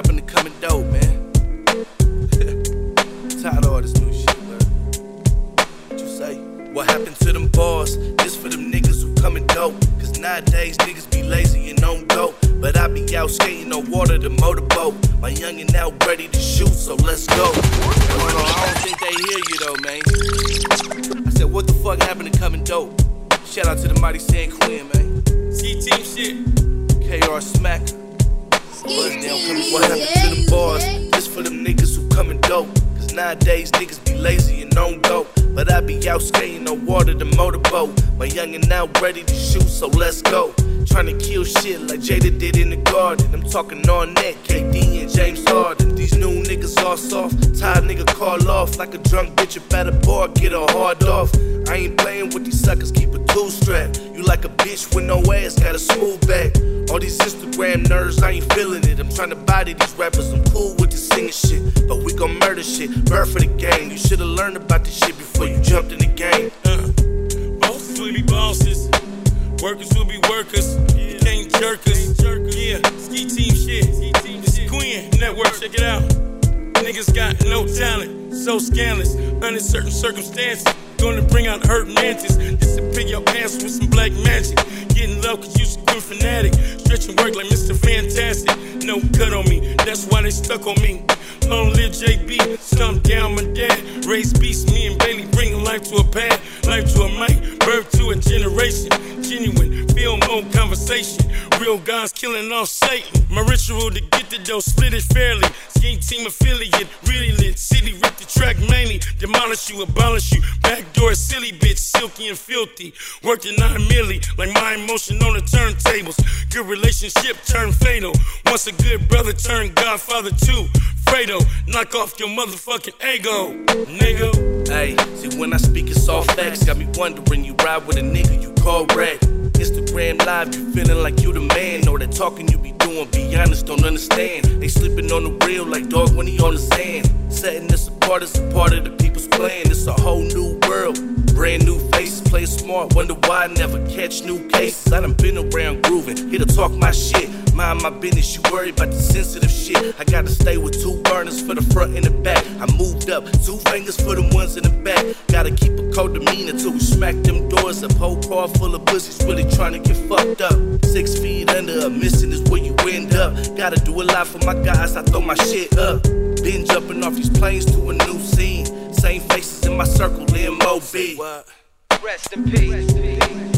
happened to coming dope, man? Tired of all this new shit, man. What you say? What happened to them bars? This for them niggas who coming dope. Cause nowadays niggas be lazy and on dope. But I be out skating on water, the motorboat. My youngin' now ready to shoot, so let's go. I don't think they hear you though, man. I said, what the fuck happened to coming dope? Shout out to the mighty San Quinn, man. C team shit. KR Smack. Buzz down coming. What happened to the bars? This for them niggas who coming dope. Cause nowadays niggas be lazy and on dope. But I be out skating on water, the motorboat. My youngin' now ready to shoot, so let's go. Trying to kill shit like Jada did in the garden. I'm talking on that, KD and James Harden. These new niggas all soft. Tired nigga call off like a drunk bitch about a bar, get her hard off. I ain't playing with these suckers, keep a two strap. You like a bitch with no ass, got a smooth back. All these Instagram nerds, I ain't feeling it. I'm trying to body these rappers, I'm cool with the singing shit. But we gon' murder shit, birth for the game. You should've learned about this shit before you jumped in the game. Uh, bosses will be bosses. Workers will be workers. You can't jerk us. Yeah, ski team shit. This is Quinn Network, check it out. Niggas got no talent, so scandalous. Under certain circumstances, gonna bring out hurt mantis. Disappear your ass with some black magic. Getting love cause you squid fanatic. Stretching work like Mr. Fantastic. No cut on me, that's why they stuck on me. Long live JB, stomp down my dad. Raise beast, me and Bailey bring life to a pad, life to a mic, birth to a generation. Genuine, feel mode conversation. Real guys killing off Satan. My ritual to get the dough, split it fairly. Scheme team affiliate, really lit. City rip the track mainly. Demolish you, abolish you. Backdoor silly bitch, silky and filthy. Working nine milli, like my emotion on the turntables. Good relationship turn fatal. Once a good brother turn godfather too. Fredo, knock off your motherfucking ego, nigga. Hey, see when I speak it's all facts. Got me wondering, you ride with a nigga you call red. Instagram live, you feeling like you the man. Or that talking you be doing, be honest, don't understand. They slipping on the real like dog when he on the sand. Setting us apart is a part of the people's plan. It's a whole new world. Brand new play smart, wonder why I never catch new cases. I done been around grooving, here to talk my shit. Mind my business, you worry about the sensitive shit. I gotta stay with two burners for the front and the back. I moved up, two fingers for the ones in the back. Gotta keep a cold demeanor till we smack them doors up. Whole car full of pussies really trying to get fucked up. Six feet under, a missing is where you end up. Gotta do a lot for my guys, I throw my shit up. Been jumping off these planes to a new scene. Same faces in my circle, MOB. Rest in peace.